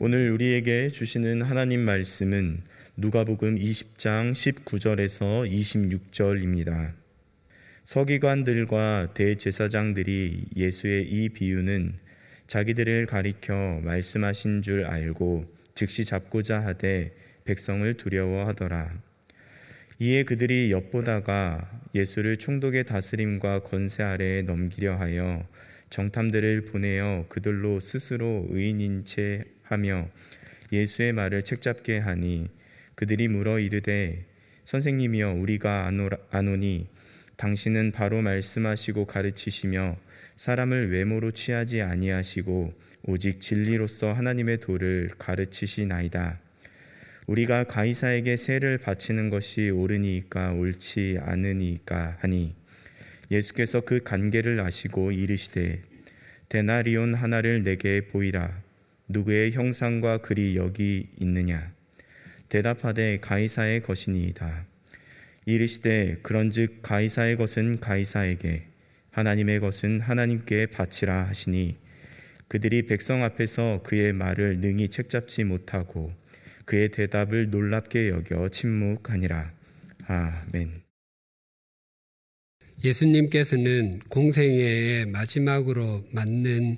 오늘 우리에게 주시는 하나님 말씀은 누가복음 20장 19절에서 26절입니다. 서기관들과 대제사장들이 예수의 이 비유는 자기들을 가리켜 말씀하신 줄 알고 즉시 잡고자 하되 백성을 두려워하더라. 이에 그들이 엿보다가 예수를 총독의 다스림과 권세 아래에 넘기려 하여 정탐들을 보내어 그들로 스스로 의인인 채 하며 예수의 말을 책잡게 하니 그들이 물어 이르되 선생님이여 우리가 아노니 당신은 바로 말씀하시고 가르치시며 사람을 외모로 취하지 아니하시고 오직 진리로서 하나님의 도를 가르치시나이다. 우리가 가이사에게 세를 바치는 것이 옳으니까 옳지 않으니까 하니 예수께서 그 관계를 아시고 이르시되 데나리온 하나를 내게 보이라 누구의 형상과 글이 여기 있느냐? 대답하되 가이사의 것이니이다. 이르시되 그런즉 가이사의 것은 가이사에게 하나님의 것은 하나님께 바치라 하시니 그들이 백성 앞에서 그의 말을 능히 책잡지 못하고 그의 대답을 놀랍게 여겨 침묵하니라. 아멘. 예수님께서는 공생애의 마지막으로 맞는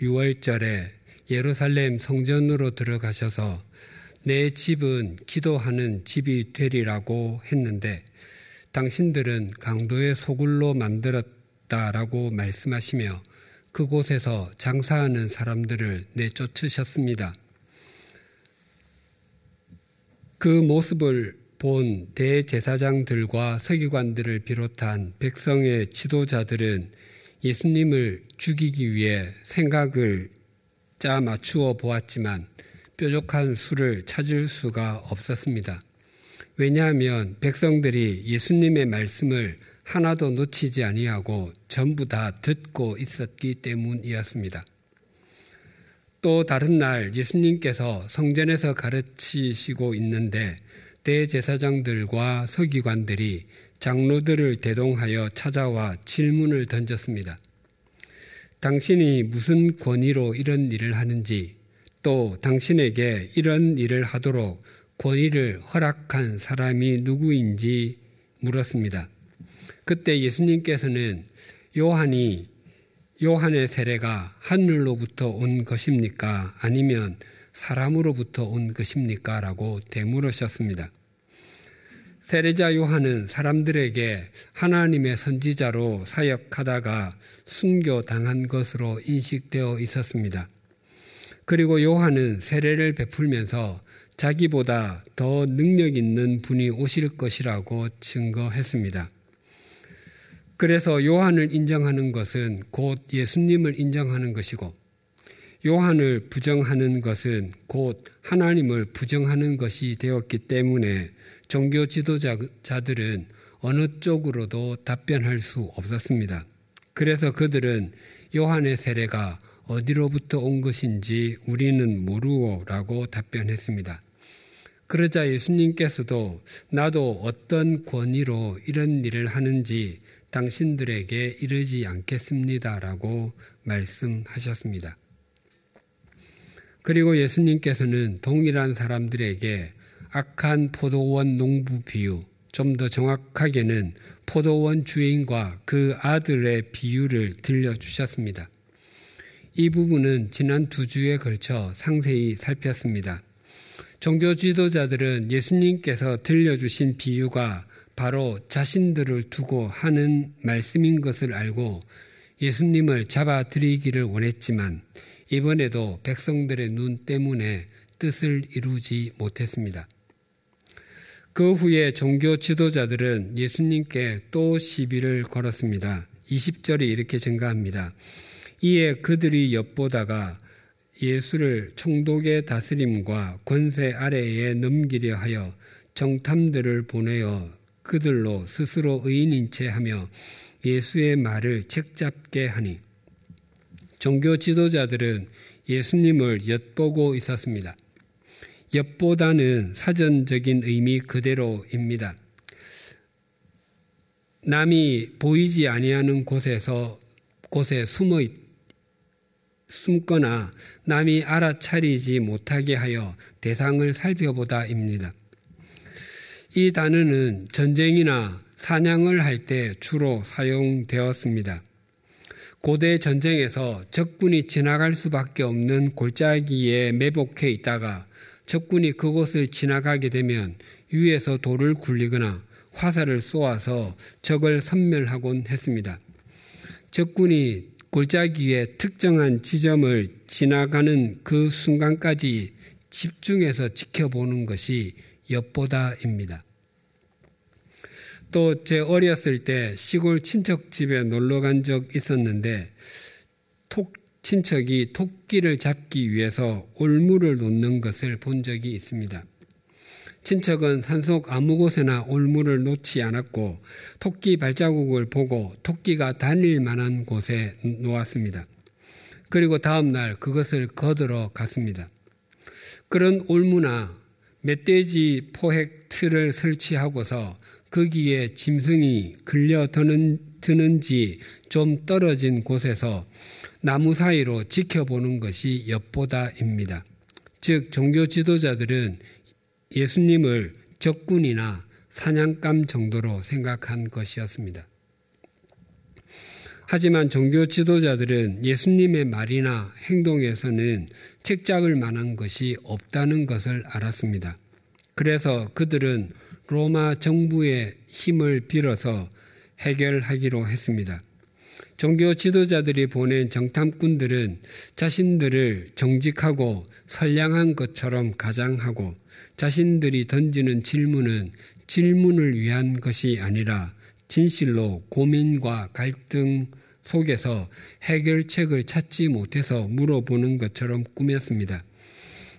6월절에 예루살렘 성전으로 들어가셔서 내 집은 기도하는 집이 되리라고 했는데 당신들은 강도의 소굴로 만들었다라고 말씀하시며 그곳에서 장사하는 사람들을 내쫓으셨습니다. 그 모습을 본 대제사장들과 서기관들을 비롯한 백성의 지도자들은 예수님을 죽이기 위해 생각을 짜 맞추어 보았지만 뾰족한 수를 찾을 수가 없었습니다. 왜냐하면 백성들이 예수님의 말씀을 하나도 놓치지 아니하고 전부 다 듣고 있었기 때문이었습니다. 또 다른 날 예수님께서 성전에서 가르치시고 있는데 대제사장들과 서기관들이 장로들을 대동하여 찾아와 질문을 던졌습니다. 당신이 무슨 권위로 이런 일을 하는지 또 당신에게 이런 일을 하도록 권위를 허락한 사람이 누구인지 물었습니다. 그때 예수님께서는 요한이 요한의 세례가 하늘로부터 온 것입니까? 아니면 사람으로부터 온 것입니까? 라고 되물으셨습니다. 세례자 요한은 사람들에게 하나님의 선지자로 사역하다가 순교당한 것으로 인식되어 있었습니다. 그리고 요한은 세례를 베풀면서 자기보다 더 능력 있는 분이 오실 것이라고 증거했습니다. 그래서 요한을 인정하는 것은 곧 예수님을 인정하는 것이고 요한을 부정하는 것은 곧 하나님을 부정하는 것이 되었기 때문에 종교 지도자들은 어느 쪽으로도 답변할 수 없었습니다. 그래서 그들은 요한의 세례가 어디로부터 온 것인지 우리는 모르오라고 답변했습니다. 그러자 예수님께서도 나도 어떤 권위로 이런 일을 하는지 당신들에게 이르지 않겠습니다라고 말씀하셨습니다. 그리고 예수님께서는 동일한 사람들에게 악한 포도원 농부 비유, 좀 더 정확하게는 포도원 주인과 그 아들의 비유를 들려주셨습니다. 이 부분은 지난 두 주에 걸쳐 상세히 살폈습니다. 종교 지도자들은 예수님께서 들려주신 비유가 바로 자신들을 두고 하는 말씀인 것을 알고 예수님을 잡아들이기를 원했지만 이번에도 백성들의 눈 때문에 뜻을 이루지 못했습니다. 그 후에 종교 지도자들은 예수님께 또 시비를 걸었습니다. 20절이 이렇게 증가합니다. 이에 그들이 엿보다가 예수를 총독의 다스림과 권세 아래에 넘기려 하여 정탐들을 보내어 그들로 스스로 의인인 채 하며 예수의 말을 책잡게 하니 종교 지도자들은 예수님을 엿보고 있었습니다. 엿보다는 사전적인 의미 그대로입니다. 남이 보이지 아니하는 곳에서 곳에 숨어 숨거나 남이 알아차리지 못하게 하여 대상을 살펴보다입니다. 이 단어는 전쟁이나 사냥을 할 때 주로 사용되었습니다. 고대 전쟁에서 적군이 지나갈 수밖에 없는 골짜기에 매복해 있다가 적군이 그곳을 지나가게 되면 위에서 돌을 굴리거나 화살을 쏘아서 적을 섬멸하곤 했습니다. 적군이 골짜기의 특정한 지점을 지나가는 그 순간까지 집중해서 지켜보는 것이 엿보다입니다. 또 제 어렸을 때 시골 친척 집에 놀러 간 적 있었는데 톡 친척이 토끼를 잡기 위해서 올무를 놓는 것을 본 적이 있습니다. 친척은 산속 아무 곳에나 올무를 놓지 않았고 토끼 발자국을 보고 토끼가 다닐 만한 곳에 놓았습니다. 그리고 다음 날 그것을 거들어 갔습니다. 그런 올무나 멧돼지 포획 틀을 설치하고서 거기에 짐승이 끌려 드는지 좀 떨어진 곳에서 나무 사이로 지켜보는 것이 엿보다입니다. 즉, 종교 지도자들은 예수님을 적군이나 사냥감 정도로 생각한 것이었습니다. 하지만 종교 지도자들은 예수님의 말이나 행동에서는 책잡을 만한 것이 없다는 것을 알았습니다. 그래서 그들은 로마 정부의 힘을 빌어서 해결하기로 했습니다. 종교 지도자들이 보낸 정탐꾼들은 자신들을 정직하고 선량한 것처럼 가장하고 자신들이 던지는 질문은 질문을 위한 것이 아니라 진실로 고민과 갈등 속에서 해결책을 찾지 못해서 물어보는 것처럼 꾸몄습니다.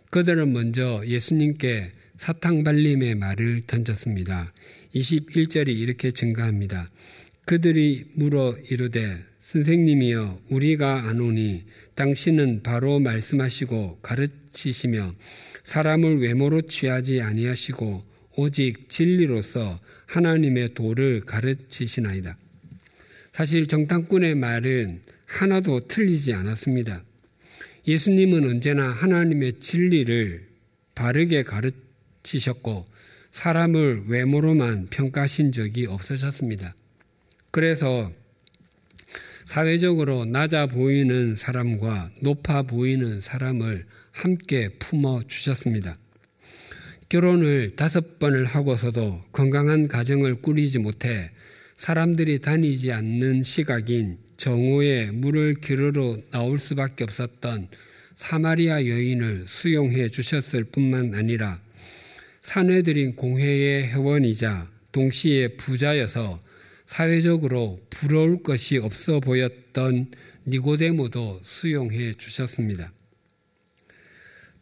그들은 먼저 예수님께 사탕발림의 말을 던졌습니다. 21절이 이렇게 증가합니다. 그들이 물어 이르되 선생님이여 우리가 아노니 당신은 바로 말씀하시고 가르치시며 사람을 외모로 취하지 아니하시고 오직 진리로서 하나님의 도를 가르치시나이다. 사실 정탐꾼의 말은 하나도 틀리지 않았습니다. 예수님은 언제나 하나님의 진리를 바르게 가르치셨고 사람을 외모로만 평가하신 적이 없으셨습니다. 그래서 사회적으로 낮아 보이는 사람과 높아 보이는 사람을 함께 품어 주셨습니다. 결혼을 다섯 번을 하고서도 건강한 가정을 꾸리지 못해 사람들이 다니지 않는 시각인 정오에 물을 기르러 나올 수밖에 없었던 사마리아 여인을 수용해 주셨을 뿐만 아니라 사내들인 공회의 회원이자 동시에 부자여서 사회적으로 부러울 것이 없어 보였던 니고데모도 수용해 주셨습니다.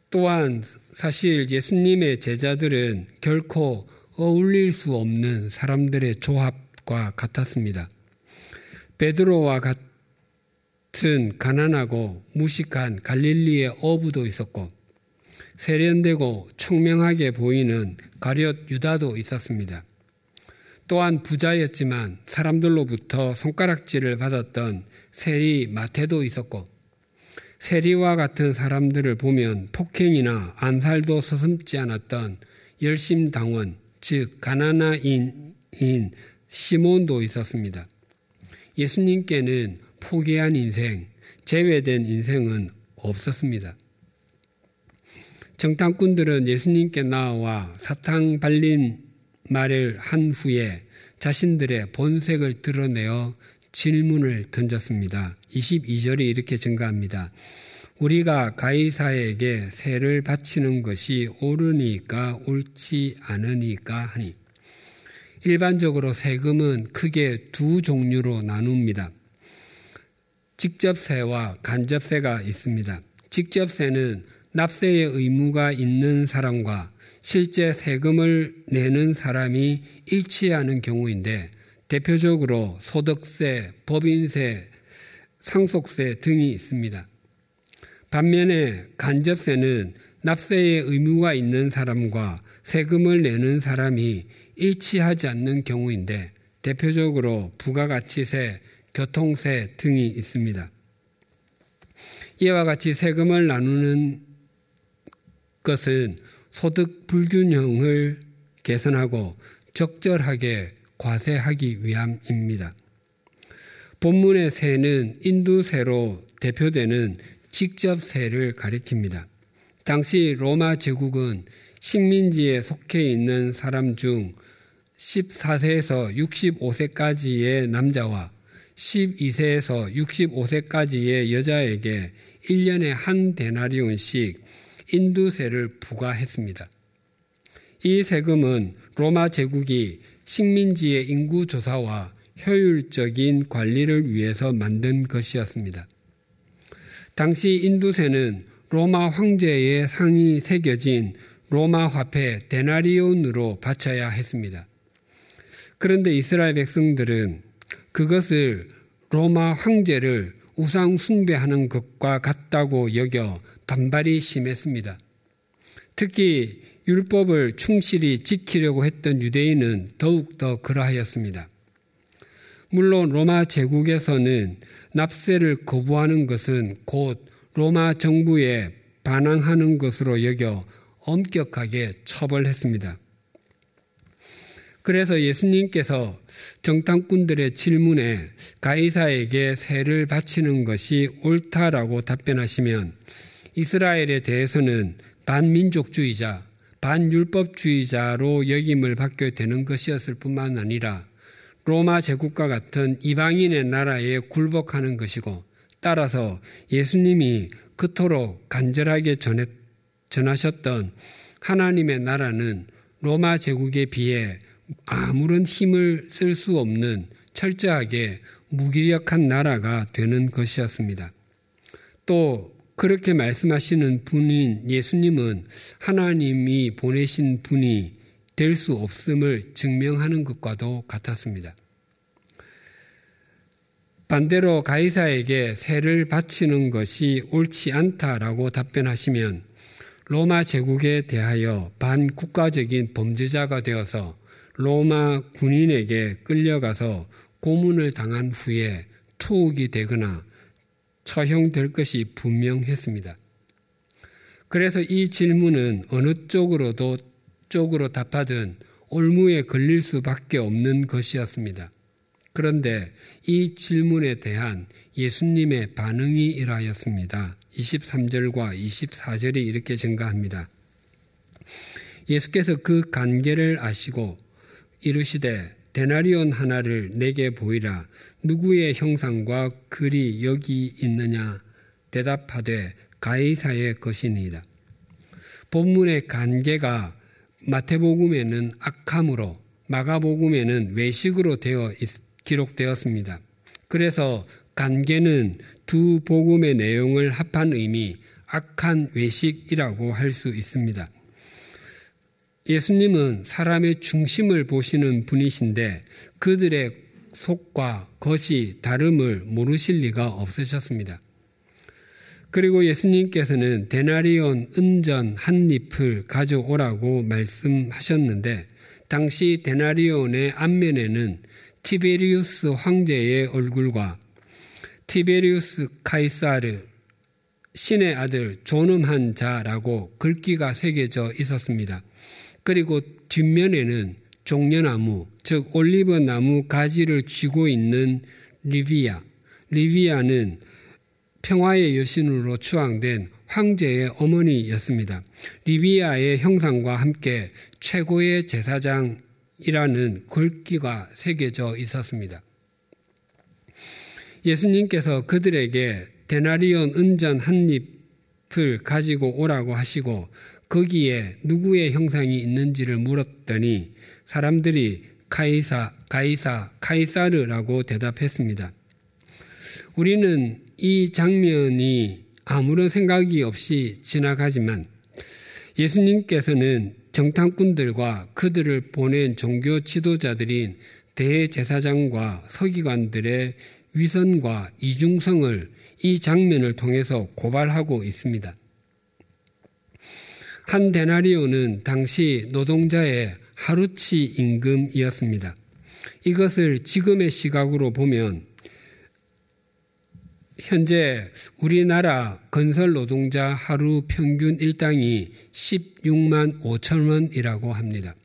또한 사실 예수님의 제자들은 결코 어울릴 수 없는 사람들의 조합과 같았습니다. 베드로와 같은 가난하고 무식한 갈릴리의 어부도 있었고 세련되고 청명하게 보이는 가룟 유다도 있었습니다. 또한 부자였지만 사람들로부터 손가락질을 받았던 세리 마태도 있었고 세리와 같은 사람들을 보면 폭행이나 암살도 서슴지 않았던 열심당원, 즉 가나나인인 시몬도 있었습니다. 예수님께는 포기한 인생, 제외된 인생은 없었습니다. 정탐꾼들은 예수님께 나와 사탕 발린 말을 한 후에 자신들의 본색을 드러내어 질문을 던졌습니다. 22절이 이렇게 증가합니다. 우리가 가이사에게 세를 바치는 것이 옳으니까 옳지 않으니까 하니 일반적으로 세금은 크게 두 종류로 나눕니다. 직접세와 간접세가 있습니다. 직접세는 납세의 의무가 있는 사람과 실제 세금을 내는 사람이 일치하는 경우인데 대표적으로 소득세, 법인세, 상속세 등이 있습니다. 반면에 간접세는 납세의 의무가 있는 사람과 세금을 내는 사람이 일치하지 않는 경우인데 대표적으로 부가가치세, 교통세 등이 있습니다. 이와 같이 세금을 나누는 것은 소득 불균형을 개선하고 적절하게 과세하기 위함입니다. 본문의 세는 인두세로 대표되는 직접세를 가리킵니다. 당시 로마 제국은 식민지에 속해 있는 사람 중 14세에서 65세까지의 남자와 12세에서 65세까지의 여자에게 1년에 한 데나리온씩 인두세를 부과했습니다. 이 세금은 로마 제국이 식민지의 인구 조사와 효율적인 관리를 위해서 만든 것이었습니다. 당시 인두세는 로마 황제의 상이 새겨진 로마 화폐 데나리온으로 바쳐야 했습니다. 그런데 이스라엘 백성들은 그것을 로마 황제를 우상 숭배하는 것과 같다고 여겨 반발이 심했습니다. 특히 율법을 충실히 지키려고 했던 유대인은 더욱더 그러하였습니다. 물론 로마 제국에서는 납세를 거부하는 것은 곧 로마 정부에 반항하는 것으로 여겨 엄격하게 처벌했습니다. 그래서 예수님께서 정탐꾼들의 질문에 가이사에게 세를 바치는 것이 옳다라고 답변하시면 이스라엘에 대해서는 반민족주의자, 반율법주의자로 역임을 받게 되는 것이었을 뿐만 아니라 로마 제국과 같은 이방인의 나라에 굴복하는 것이고 따라서 예수님이 그토록 간절하게 전했, 전하셨던 하나님의 나라는 로마 제국에 비해 아무런 힘을 쓸 수 없는 철저하게 무기력한 나라가 되는 것이었습니다. 또 그렇게 말씀하시는 분인 예수님은 하나님이 보내신 분이 될 수 없음을 증명하는 것과도 같았습니다. 반대로 가이사에게 세를 바치는 것이 옳지 않다라고 답변하시면 로마 제국에 대하여 반국가적인 범죄자가 되어서 로마 군인에게 끌려가서 고문을 당한 후에 투옥이 되거나 처형될 것이 분명했습니다. 그래서 이 질문은 어느 쪽으로도 쪽으로 답하든 올무에 걸릴 수밖에 없는 것이었습니다. 그런데 이 질문에 대한 예수님의 반응이 이러하였습니다. 23절과 24절이 이렇게 증가합니다. 예수께서 그 관계를 아시고 이르시되 데나리온 하나를 내게 보이라 누구의 형상과 글이 여기 있느냐 대답하되 가이사의 것이니이다. 본문의 관계가 마태복음에는 악함으로 마가복음에는 외식으로 되어 기록되었습니다. 그래서 관계는 두 복음의 내용을 합한 의미 악한 외식이라고 할 수 있습니다. 예수님은 사람의 중심을 보시는 분이신데 그들의 속과 겉이 다름을 모르실 리가 없으셨습니다. 그리고 예수님께서는 데나리온 은전 한 잎을 가져오라고 말씀하셨는데 당시 데나리온의 앞면에는 티베리우스 황제의 얼굴과 티베리우스 카이사르 신의 아들 존엄한 자라고 글귀가 새겨져 있었습니다. 그리고 뒷면에는 종려나무, 즉 올리브 나무 가지를 쥐고 있는 리비아. 리비아는 평화의 여신으로 추앙된 황제의 어머니였습니다. 리비아의 형상과 함께 최고의 제사장이라는 글귀가 새겨져 있었습니다. 예수님께서 그들에게 데나리온 은전 한 잎을 가지고 오라고 하시고 거기에 누구의 형상이 있는지를 물었더니 사람들이 카이사, 가이사, 카이사르라고 대답했습니다. 우리는 이 장면이 아무런 생각이 없이 지나가지만 예수님께서는 정탐꾼들과 그들을 보낸 종교 지도자들인 대제사장과 서기관들의 위선과 이중성을 이 장면을 통해서 고발하고 있습니다. 한 데나리오는 당시 노동자의 하루치 임금이었습니다. 이것을 지금의 시각으로 보면 현재 우리나라 건설 노동자 하루 평균 일당이 16만 5천 원이라고 합니다.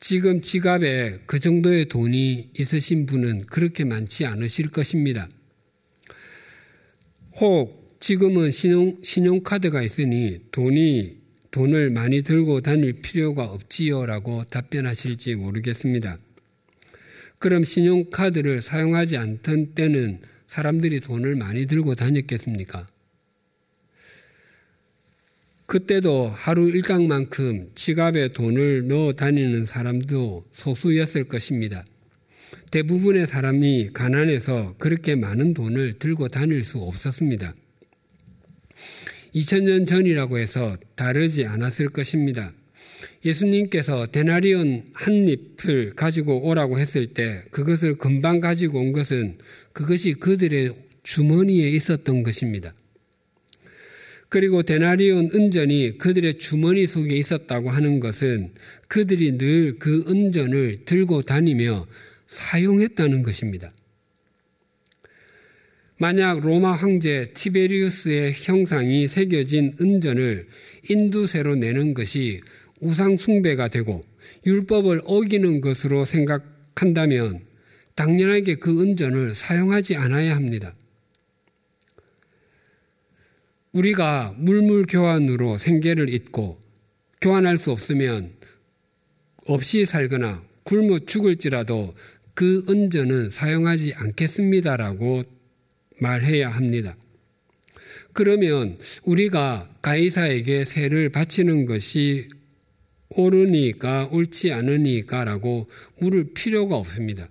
지금 지갑에 그 정도의 돈이 있으신 분은 그렇게 많지 않으실 것입니다. 혹 지금은 신용, 신용카드가 있으니 돈이 돈을 많이 들고 다닐 필요가 없지요 라고 답변하실지 모르겠습니다. 그럼 신용카드를 사용하지 않던 때는 사람들이 돈을 많이 들고 다녔겠습니까? 그때도 하루 일당만큼 지갑에 돈을 넣어 다니는 사람도 소수였을 것입니다. 대부분의 사람이 가난해서 그렇게 많은 돈을 들고 다닐 수 없었습니다. 2000년 전이라고 해서 다르지 않았을 것입니다. 예수님께서 데나리온 한 잎을 가지고 오라고 했을 때 그것을 금방 가지고 온 것은 그것이 그들의 주머니에 있었던 것입니다. 그리고 데나리온 은전이 그들의 주머니 속에 있었다고 하는 것은 그들이 늘 그 은전을 들고 다니며 사용했다는 것입니다. 만약 로마 황제 티베리우스의 형상이 새겨진 은전을 인두세로 내는 것이 우상숭배가 되고 율법을 어기는 것으로 생각한다면 당연하게 그 은전을 사용하지 않아야 합니다. 우리가 물물 교환으로 생계를 잇고 교환할 수 없으면 없이 살거나 굶어 죽을지라도 그 은전은 사용하지 않겠습니다라고 말해야 합니다. 그러면 우리가 가이사에게 세를 바치는 것이 옳으니까 옳지 않으니까라고 물을 필요가 없습니다.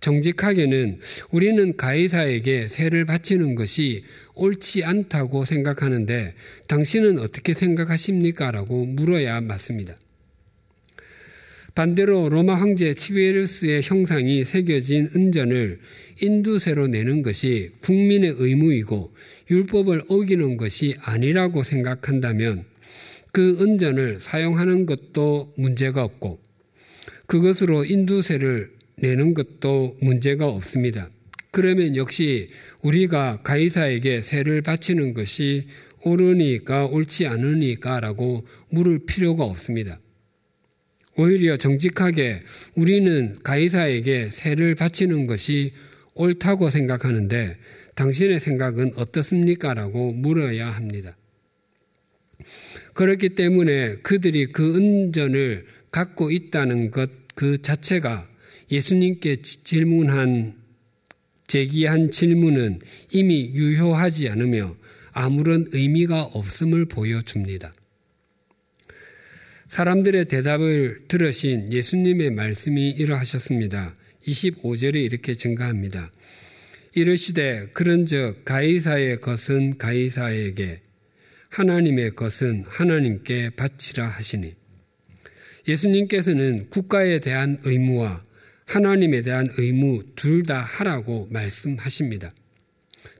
정직하게는 우리는 가이사에게 세를 바치는 것이 옳지 않다고 생각하는데 당신은 어떻게 생각하십니까? 라고 물어야 맞습니다. 반대로 로마 황제 티베르스의 형상이 새겨진 은전을 인두세로 내는 것이 국민의 의무이고 율법을 어기는 것이 아니라고 생각한다면 그 은전을 사용하는 것도 문제가 없고 그것으로 인두세를 내는 것도 문제가 없습니다. 그러면 역시 우리가 가이사에게 세를 바치는 것이 옳으니까 옳지 않으니까라고 물을 필요가 없습니다. 오히려 정직하게 우리는 가이사에게 세를 바치는 것이 옳다고 생각하는데 당신의 생각은 어떻습니까? 라고 물어야 합니다. 그렇기 때문에 그들이 그 은전을 갖고 있다는 것 그 자체가 예수님께 질문한, 제기한 질문은 이미 유효하지 않으며 아무런 의미가 없음을 보여줍니다. 사람들의 대답을 들으신 예수님의 말씀이 이러하셨습니다. 25절에 이렇게 증가합니다. 이르시되 그런즉 가이사의 것은 가이사에게 하나님의 것은 하나님께 바치라 하시니 예수님께서는 국가에 대한 의무와 하나님에 대한 의무 둘 다 하라고 말씀하십니다.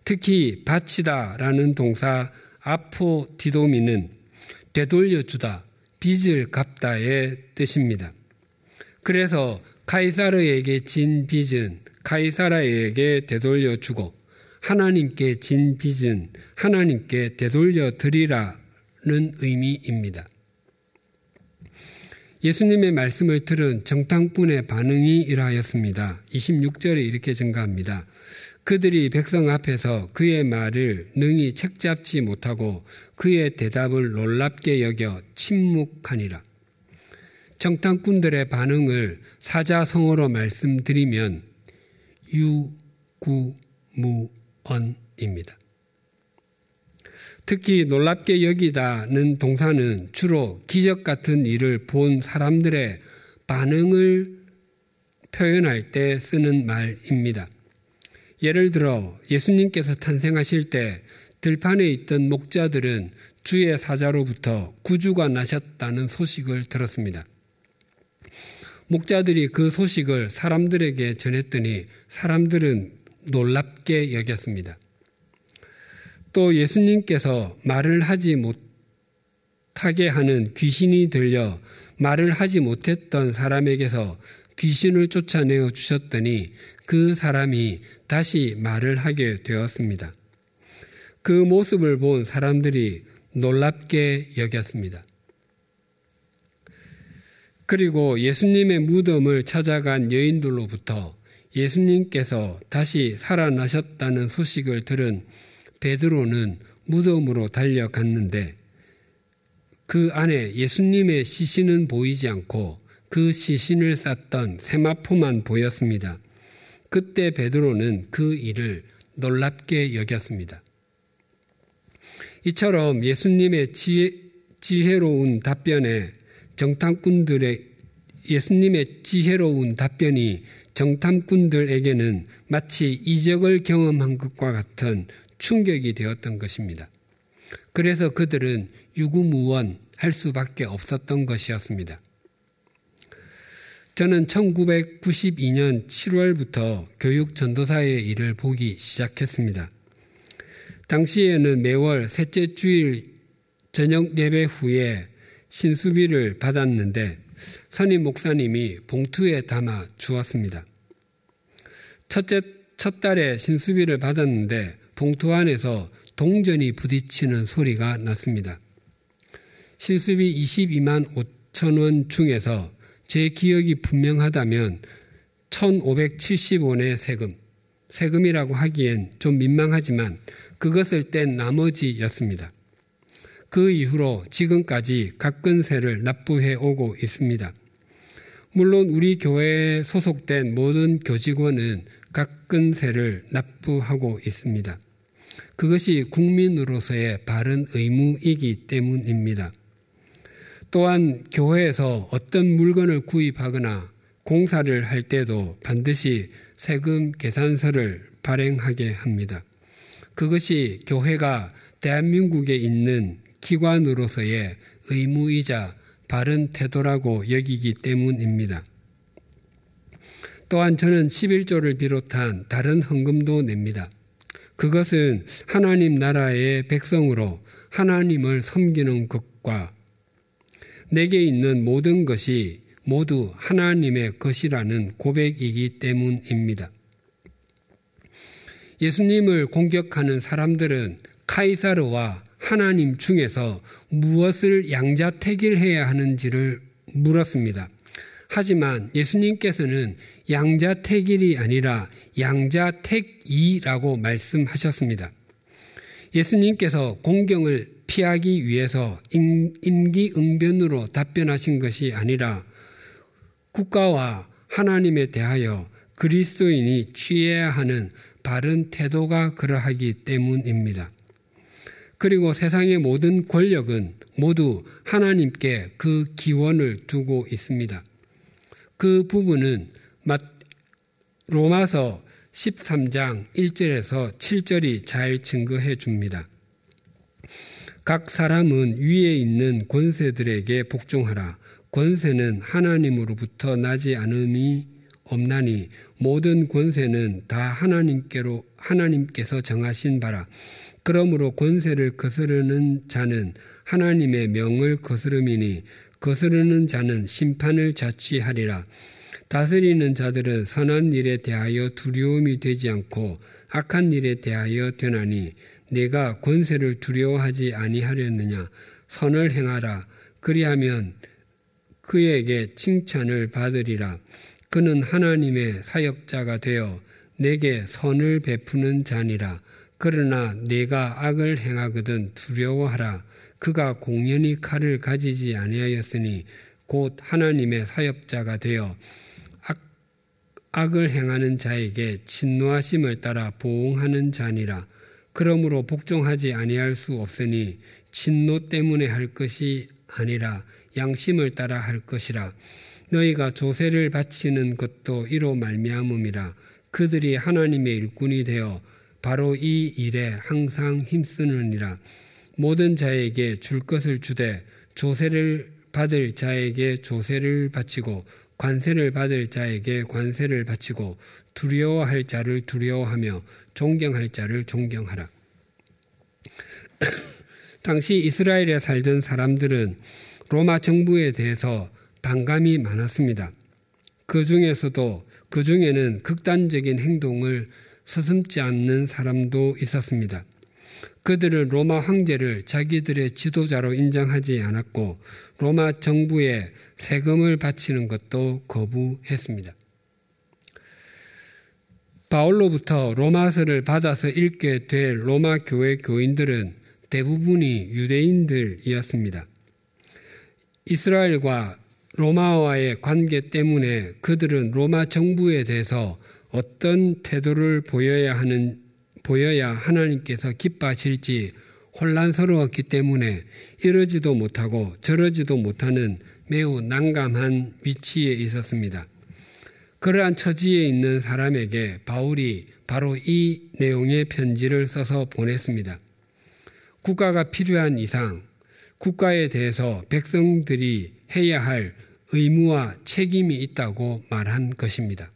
특히 바치다라는 동사 아포디도미는 되돌려주다, 빚을 갚다의 뜻입니다. 그래서 카이사르에게 진 빚은 카이사라에게 되돌려 주고 하나님께 진 빚은 하나님께 되돌려 드리라는 의미입니다. 예수님의 말씀을 들은 정탐꾼의 반응이 이러하였습니다. 26절에 이렇게 증가합니다. 그들이 백성 앞에서 그의 말을 능히 책잡지 못하고 그의 대답을 놀랍게 여겨 침묵하니라. 정탐꾼들의 반응을 사자성어로 말씀드리면 유구무언입니다. 특히 놀랍게 여기다는 동사는 주로 기적 같은 일을 본 사람들의 반응을 표현할 때 쓰는 말입니다. 예를 들어 예수님께서 탄생하실 때 들판에 있던 목자들은 주의 사자로부터 구주가 나셨다는 소식을 들었습니다. 목자들이 그 소식을 사람들에게 전했더니 사람들은 놀랍게 여겼습니다. 또 예수님께서 말을 하지 못하게 하는 귀신이 들려 말을 하지 못했던 사람에게서 귀신을 쫓아내어 주셨더니 그 사람이 다시 말을 하게 되었습니다. 그 모습을 본 사람들이 놀랍게 여겼습니다. 그리고 예수님의 무덤을 찾아간 여인들로부터 예수님께서 다시 살아나셨다는 소식을 들은 베드로는 무덤으로 달려갔는데 그 안에 예수님의 시신은 보이지 않고 그 시신을 쌌던 세마포만 보였습니다. 그때 베드로는 그 일을 놀랍게 여겼습니다. 이처럼 예수님의 지혜, 지혜로운 답변에 정탐꾼들의 예수님의 지혜로운 답변이 정탐꾼들에게는 마치 이적을 경험한 것과 같은 충격이 되었던 것입니다. 그래서 그들은 유구무원 할 수밖에 없었던 것이었습니다. 저는 1992년 7월부터 교육 전도사의 일을 보기 시작했습니다. 당시에는 매월 셋째 주일 저녁 예배 후에 신수비를 받았는데 선임 목사님이 봉투에 담아 주었습니다. 첫째 첫 달에 신수비를 받았는데 봉투 안에서 동전이 부딪히는 소리가 났습니다. 신수비 22만 5천 원 중에서 제 기억이 분명하다면 1,570원의 세금, 세금이라고 하기엔 좀 민망하지만 그것을 뗀 나머지였습니다. 그 이후로 지금까지 각근세를 납부해 오고 있습니다. 물론 우리 교회에 소속된 모든 교직원은 각근세를 납부하고 있습니다. 그것이 국민으로서의 바른 의무이기 때문입니다. 또한 교회에서 어떤 물건을 구입하거나 공사를 할 때도 반드시 세금 계산서를 발행하게 합니다. 그것이 교회가 대한민국에 있는 기관으로서의 의무이자 바른 태도라고 여기기 때문입니다. 또한 저는 11조를 비롯한 다른 헌금도 냅니다. 그것은 하나님 나라의 백성으로 하나님을 섬기는 것과 내게 있는 모든 것이 모두 하나님의 것이라는 고백이기 때문입니다. 예수님을 공격하는 사람들은 카이사르와 하나님 중에서 무엇을 양자택일해야 하는지를 물었습니다. 하지만 예수님께서는 양자택일이 아니라 양자택이라고 말씀하셨습니다. 예수님께서 공경을 피하기 위해서 임기응변으로 답변하신 것이 아니라 국가와 하나님에 대하여 그리스도인이 취해야 하는 바른 태도가 그러하기 때문입니다. 그리고 세상의 모든 권력은 모두 하나님께 그 기원을 두고 있습니다. 그 부분은 로마서 13장 1절에서 7절이 잘 증거해 줍니다. 각 사람은 위에 있는 권세들에게 복종하라. 권세는 하나님으로부터 나지 않음이 없나니 모든 권세는 다 하나님께로 하나님께서 정하신 바라. 그러므로 권세를 거스르는 자는 하나님의 명을 거스름이니 거스르는 자는 심판을 자취하리라. 다스리는 자들은 선한 일에 대하여 두려움이 되지 않고 악한 일에 대하여 되나니 내가 권세를 두려워하지 아니하렸느냐? 선을 행하라. 그리하면 그에게 칭찬을 받으리라. 그는 하나님의 사역자가 되어 내게 선을 베푸는 자니라 그러나 내가 악을 행하거든 두려워하라. 그가 공연히 칼을 가지지 아니하였으니 곧 하나님의 사역자가 되어 악, 악을 행하는 자에게 진노하심을 따라 보응하는 자니라. 그러므로 복종하지 아니할 수 없으니 진노 때문에 할 것이 아니라 양심을 따라 할 것이라. 너희가 조세를 바치는 것도 이로 말미암음이라. 그들이 하나님의 일꾼이 되어 바로 이 일에 항상 힘쓰느니라 모든 자에게 줄 것을 주되 조세를 받을 자에게 조세를 바치고 관세를 받을 자에게 관세를 바치고 두려워할 자를 두려워하며 존경할 자를 존경하라. 당시 이스라엘에 살던 사람들은 로마 정부에 대해서 반감이 많았습니다. 그 중에서도 그 중에는 극단적인 행동을 서슴지 않는 사람도 있었습니다. 그들은 로마 황제를 자기들의 지도자로 인정하지 않았고 로마 정부에 세금을 바치는 것도 거부했습니다. 바울로부터 로마서를 받아서 읽게 될 로마 교회 교인들은 대부분이 유대인들이었습니다. 이스라엘과 로마와의 관계 때문에 그들은 로마 정부에 대해서 어떤 태도를 보여야 하는 보여야 하나님께서 기뻐하실지 혼란스러웠기 때문에 이러지도 못하고 저러지도 못하는 매우 난감한 위치에 있었습니다. 그러한 처지에 있는 사람에게 바울이 바로 이 내용의 편지를 써서 보냈습니다. 국가가 필요한 이상 국가에 대해서 백성들이 해야 할 의무와 책임이 있다고 말한 것입니다.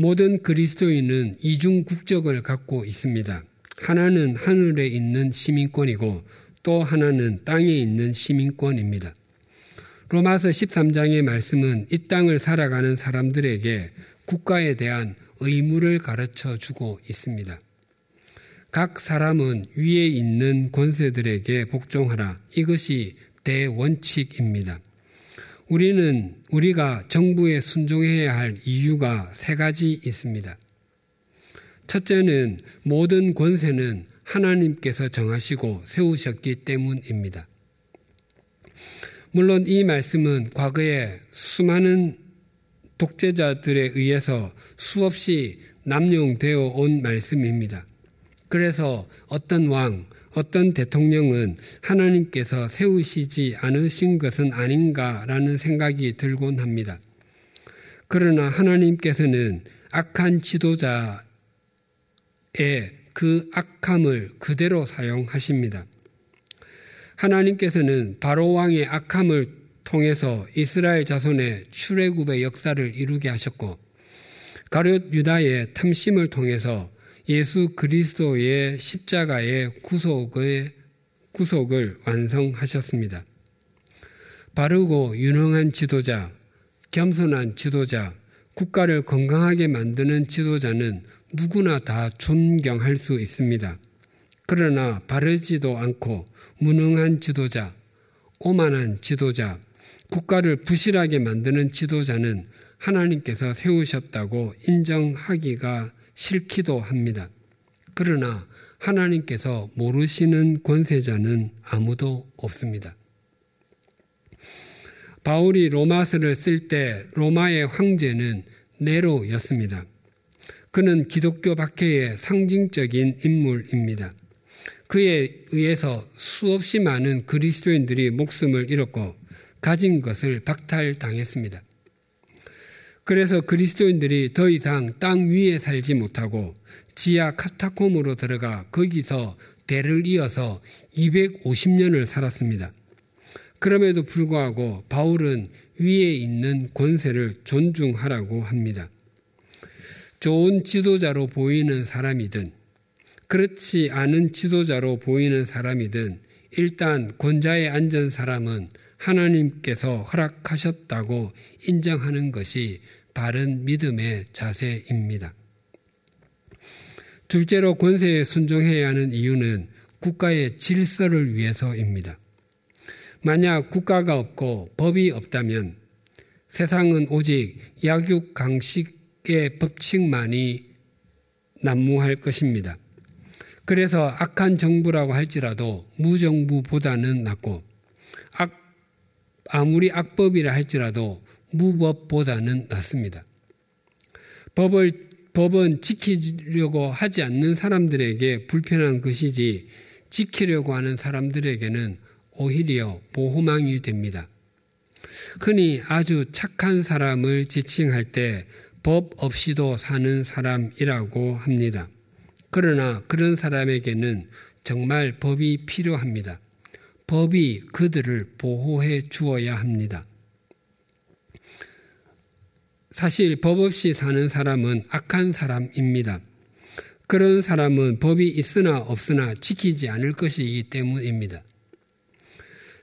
모든 그리스도인은 이중 국적을 갖고 있습니다. 하나는 하늘에 있는 시민권이고 또 하나는 땅에 있는 시민권입니다. 로마서 13장의 말씀은 이 땅을 살아가는 사람들에게 국가에 대한 의무를 가르쳐 주고 있습니다. 각 사람은 위에 있는 권세들에게 복종하라. 이것이 대원칙입니다. 우리는 우리가 정부에 순종해야 할 이유가 세 가지 있습니다. 첫째는 모든 권세는 하나님께서 정하시고 세우셨기 때문입니다. 물론 이 말씀은 과거에 수많은 독재자들에 의해서 수없이 남용되어 온 말씀입니다. 그래서 어떤 왕, 어떤 대통령은 하나님께서 세우시지 않으신 것은 아닌가라는 생각이 들곤 합니다. 그러나 하나님께서는 악한 지도자의 그 악함을 그대로 사용하십니다. 하나님께서는 바로 왕의 악함을 통해서 이스라엘 자손의 출애굽의 역사를 이루게 하셨고 가룟 유다의 탐심을 통해서 예수 그리스도의 십자가의 구속의 구속을 완성하셨습니다. 바르고 유능한 지도자, 겸손한 지도자, 국가를 건강하게 만드는 지도자는 누구나 다 존경할 수 있습니다. 그러나 바르지도 않고 무능한 지도자, 오만한 지도자, 국가를 부실하게 만드는 지도자는 하나님께서 세우셨다고 인정하기가 싫기도 합니다. 그러나 하나님께서 모르시는 권세자는 아무도 없습니다. 바울이 로마서를 쓸 때 로마의 황제는 네로였습니다. 그는 기독교 박해의 상징적인 인물입니다. 그에 의해서 수없이 많은 그리스도인들이 목숨을 잃었고 가진 것을 박탈당했습니다. 그래서 그리스도인들이 더 이상 땅 위에 살지 못하고 지하 카타콤으로 들어가 거기서 대를 이어서 250년을 살았습니다. 그럼에도 불구하고 바울은 위에 있는 권세를 존중하라고 합니다. 좋은 지도자로 보이는 사람이든 그렇지 않은 지도자로 보이는 사람이든 일단 권자에 앉은 사람은 하나님께서 허락하셨다고 인정하는 것이 바른 믿음의 자세입니다. 둘째로 권세에 순종해야 하는 이유는 국가의 질서를 위해서입니다. 만약 국가가 없고 법이 없다면 세상은 오직 약육 강식의 법칙만이 난무할 것입니다. 그래서 악한 정부라고 할지라도 무정부보다는 낫고 악, 아무리 악법이라 할지라도 무법보다는 낫습니다. 법을, 법은 지키려고 하지 않는 사람들에게 불편한 것이지 지키려고 하는 사람들에게는 오히려 보호망이 됩니다. 흔히 아주 착한 사람을 지칭할 때 법 없이도 사는 사람이라고 합니다. 그러나 그런 사람에게는 정말 법이 필요합니다. 법이 그들을 보호해 주어야 합니다. 사실 법 없이 사는 사람은 악한 사람입니다. 그런 사람은 법이 있으나 없으나 지키지 않을 것이기 때문입니다.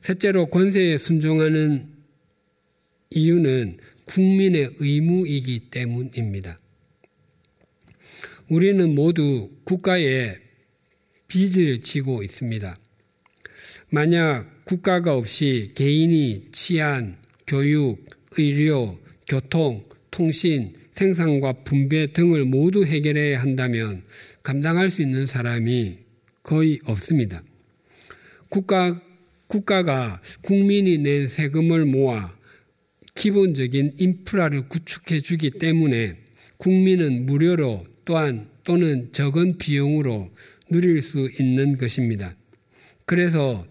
셋째로 권세에 순종하는 이유는 국민의 의무이기 때문입니다. 우리는 모두 국가에 빚을 지고 있습니다. 만약 국가가 없이 개인이 치안, 교육, 의료, 교통, 통신, 생산과 분배 등을 모두 해결해야 한다면 감당할 수 있는 사람이 거의 없습니다. 국가, 국가가 국민이 낸 세금을 모아 기본적인 인프라를 구축해 주기 때문에 국민은 무료로 또한 또는 적은 비용으로 누릴 수 있는 것입니다. 그래서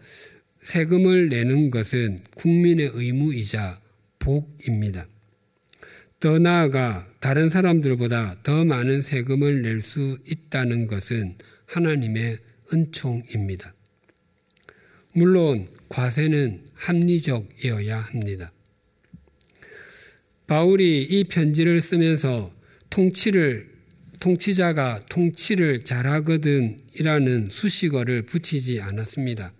세금을 내는 것은 국민의 의무이자 복입니다. 더 나아가 다른 사람들보다 더 많은 세금을 낼 수 있다는 것은 하나님의 은총입니다. 물론 과세는 합리적이어야 합니다. 바울이 이 편지를 쓰면서 통치를 통치자가 통치를 잘하거든이라는 수식어를 붙이지 않았습니다.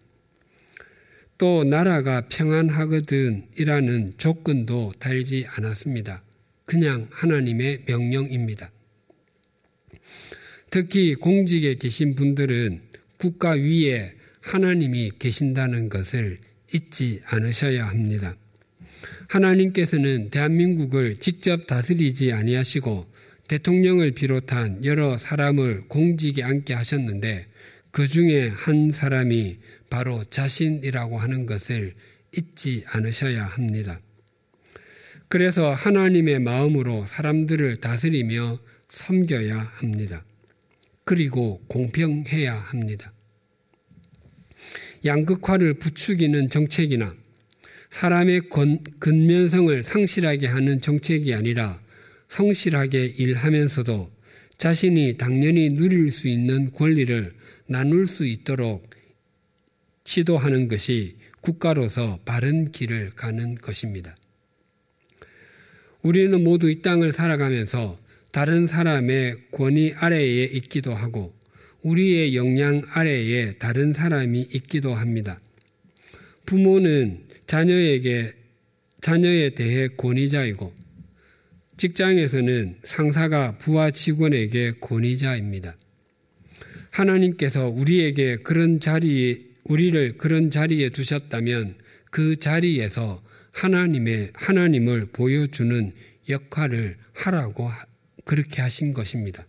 또 나라가 평안하거든이라는 조건도 달지 않았습니다. 그냥 하나님의 명령입니다. 특히 공직에 계신 분들은 국가 위에 하나님이 계신다는 것을 잊지 않으셔야 합니다. 하나님께서는 대한민국을 직접 다스리지 아니하시고 대통령을 비롯한 여러 사람을 공직에 앉게 하셨는데 그 중에 한 사람이 바로 자신이라고 하는 것을 잊지 않으셔야 합니다. 그래서 하나님의 마음으로 사람들을 다스리며 섬겨야 합니다. 그리고 공평해야 합니다. 양극화를 부추기는 정책이나 사람의 근면성을 상실하게 하는 정책이 아니라 성실하게 일하면서도 자신이 당연히 누릴 수 있는 권리를 나눌 수 있도록 지도하는 것이 국가로서 바른 길을 가는 것입니다. 우리는 모두 이 땅을 살아가면서 다른 사람의 권위 아래에 있기도 하고 우리의 역량 아래에 다른 사람이 있기도 합니다. 부모는 자녀에게 자녀에 대해 권위자이고 직장에서는 상사가 부하 직원에게 권위자입니다. 하나님께서 우리에게 그런 자리 우리를 그런 자리에 두셨다면 그 자리에서 하나님의 하나님을 보여주는 역할을 하라고 그렇게 하신 것입니다.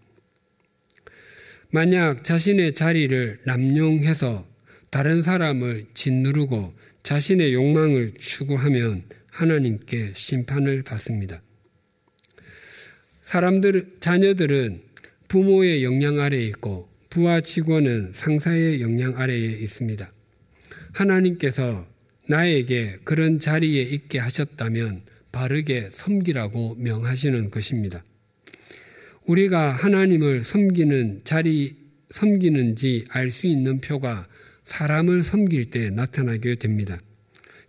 만약 자신의 자리를 남용해서 다른 사람을 짓누르고 자신의 욕망을 추구하면 하나님께 심판을 받습니다. 사람들, 자녀들은 부모의 영향 아래에 있고 부하 직원은 상사의 영향 아래에 있습니다. 하나님께서 나에게 그런 자리에 있게 하셨다면 바르게 섬기라고 명하시는 것입니다. 우리가 하나님을 섬기는 자리, 섬기는지 알 수 있는 표가 사람을 섬길 때 나타나게 됩니다.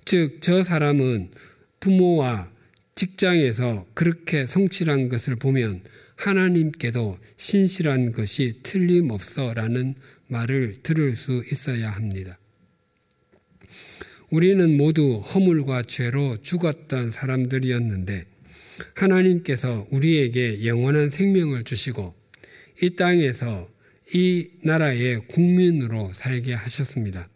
즉, 저 사람은 부모와 직장에서 그렇게 성실한 것을 보면 하나님께도 신실한 것이 틀림없어 라는 말을 들을 수 있어야 합니다. 우리는 모두 허물과 죄로 죽었던 사람들이었는데 하나님께서 우리에게 영원한 생명을 주시고 이 땅에서 이 나라의 국민으로 살게 하셨습니다.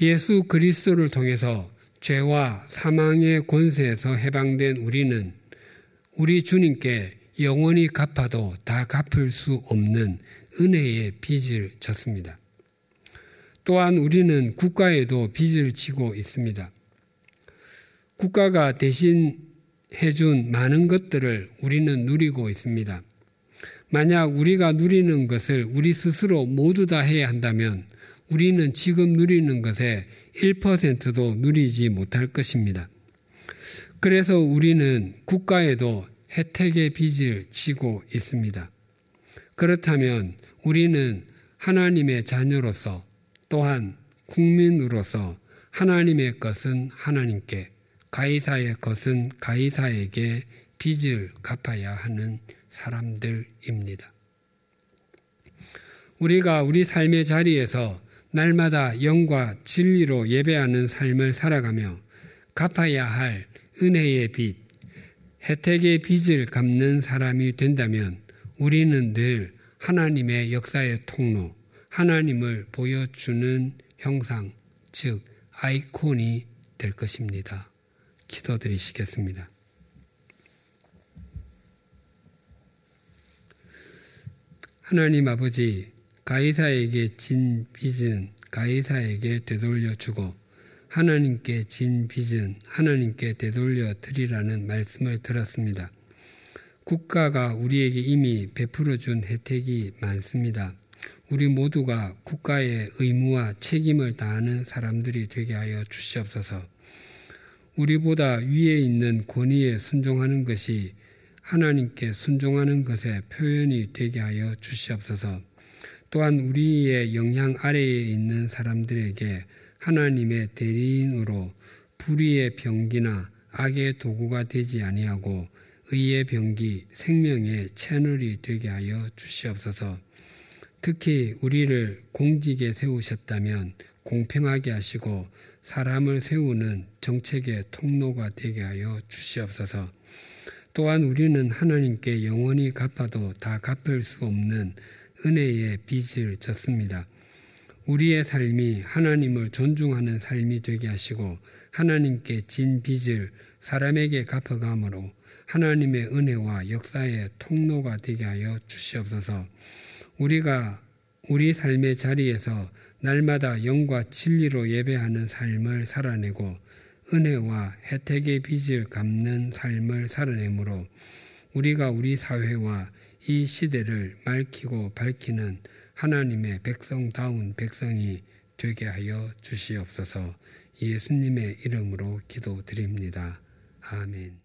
예수 그리스도를 통해서 죄와 사망의 권세에서 해방된 우리는 우리 주님께 영원히 갚아도 다 갚을 수 없는 은혜의 빚을 졌습니다. 또한 우리는 국가에도 빚을 지고 있습니다. 국가가 대신 해준 많은 것들을 우리는 누리고 있습니다. 만약 우리가 누리는 것을 우리 스스로 모두 다 해야 한다면 우리는 지금 누리는 것에 1%도 누리지 못할 것입니다. 그래서 우리는 국가에도 혜택의 빚을 지고 있습니다. 그렇다면 우리는 하나님의 자녀로서 또한 국민으로서 하나님의 것은 하나님께 가이사의 것은 가이사에게 빚을 갚아야 하는 사람들입니다. 우리가 우리 삶의 자리에서 날마다 영과 진리로 예배하는 삶을 살아가며 갚아야 할 은혜의 빚, 혜택의 빚을 갚는 사람이 된다면 우리는 늘 하나님의 역사의 통로, 하나님을 보여주는 형상, 즉 아이콘이 될 것입니다. 기도드리시겠습니다. 하나님 아버지, 가이사에게 진 빚은 가이사에게 되돌려 주고 하나님께 진 빚은 하나님께 되돌려 드리라는 말씀을 들었습니다. 국가가 우리에게 이미 베풀어 준 혜택이 많습니다. 우리 모두가 국가의 의무와 책임을 다하는 사람들이 되게 하여 주시옵소서. 우리보다 위에 있는 권위에 순종하는 것이 하나님께 순종하는 것의 표현이 되게 하여 주시옵소서. 또한 우리의 영향 아래에 있는 사람들에게 하나님의 대리인으로 불의의 병기나 악의 도구가 되지 아니하고 의의 병기, 생명의 채널이 되게 하여 주시옵소서. 특히 우리를 공직에 세우셨다면 공평하게 하시고 사람을 세우는 정책의 통로가 되게 하여 주시옵소서. 또한 우리는 하나님께 영원히 갚아도 다 갚을 수 없는 은혜의 빚을 졌습니다. 우리의 삶이 하나님을 존중하는 삶이 되게 하시고 하나님께 진 빚을 사람에게 갚아감으로 하나님의 은혜와 역사의 통로가 되게 하여 주시옵소서. 우리가 우리 삶의 자리에서 날마다 영과 진리로 예배하는 삶을 살아내고 은혜와 혜택의 빚을 갚는 삶을 살아내므로 우리가 우리 사회와 이 시대를 맑히고 밝히는 하나님의 백성다운 백성이 되게 하여 주시옵소서 예수님의 이름으로 기도드립니다. 아멘.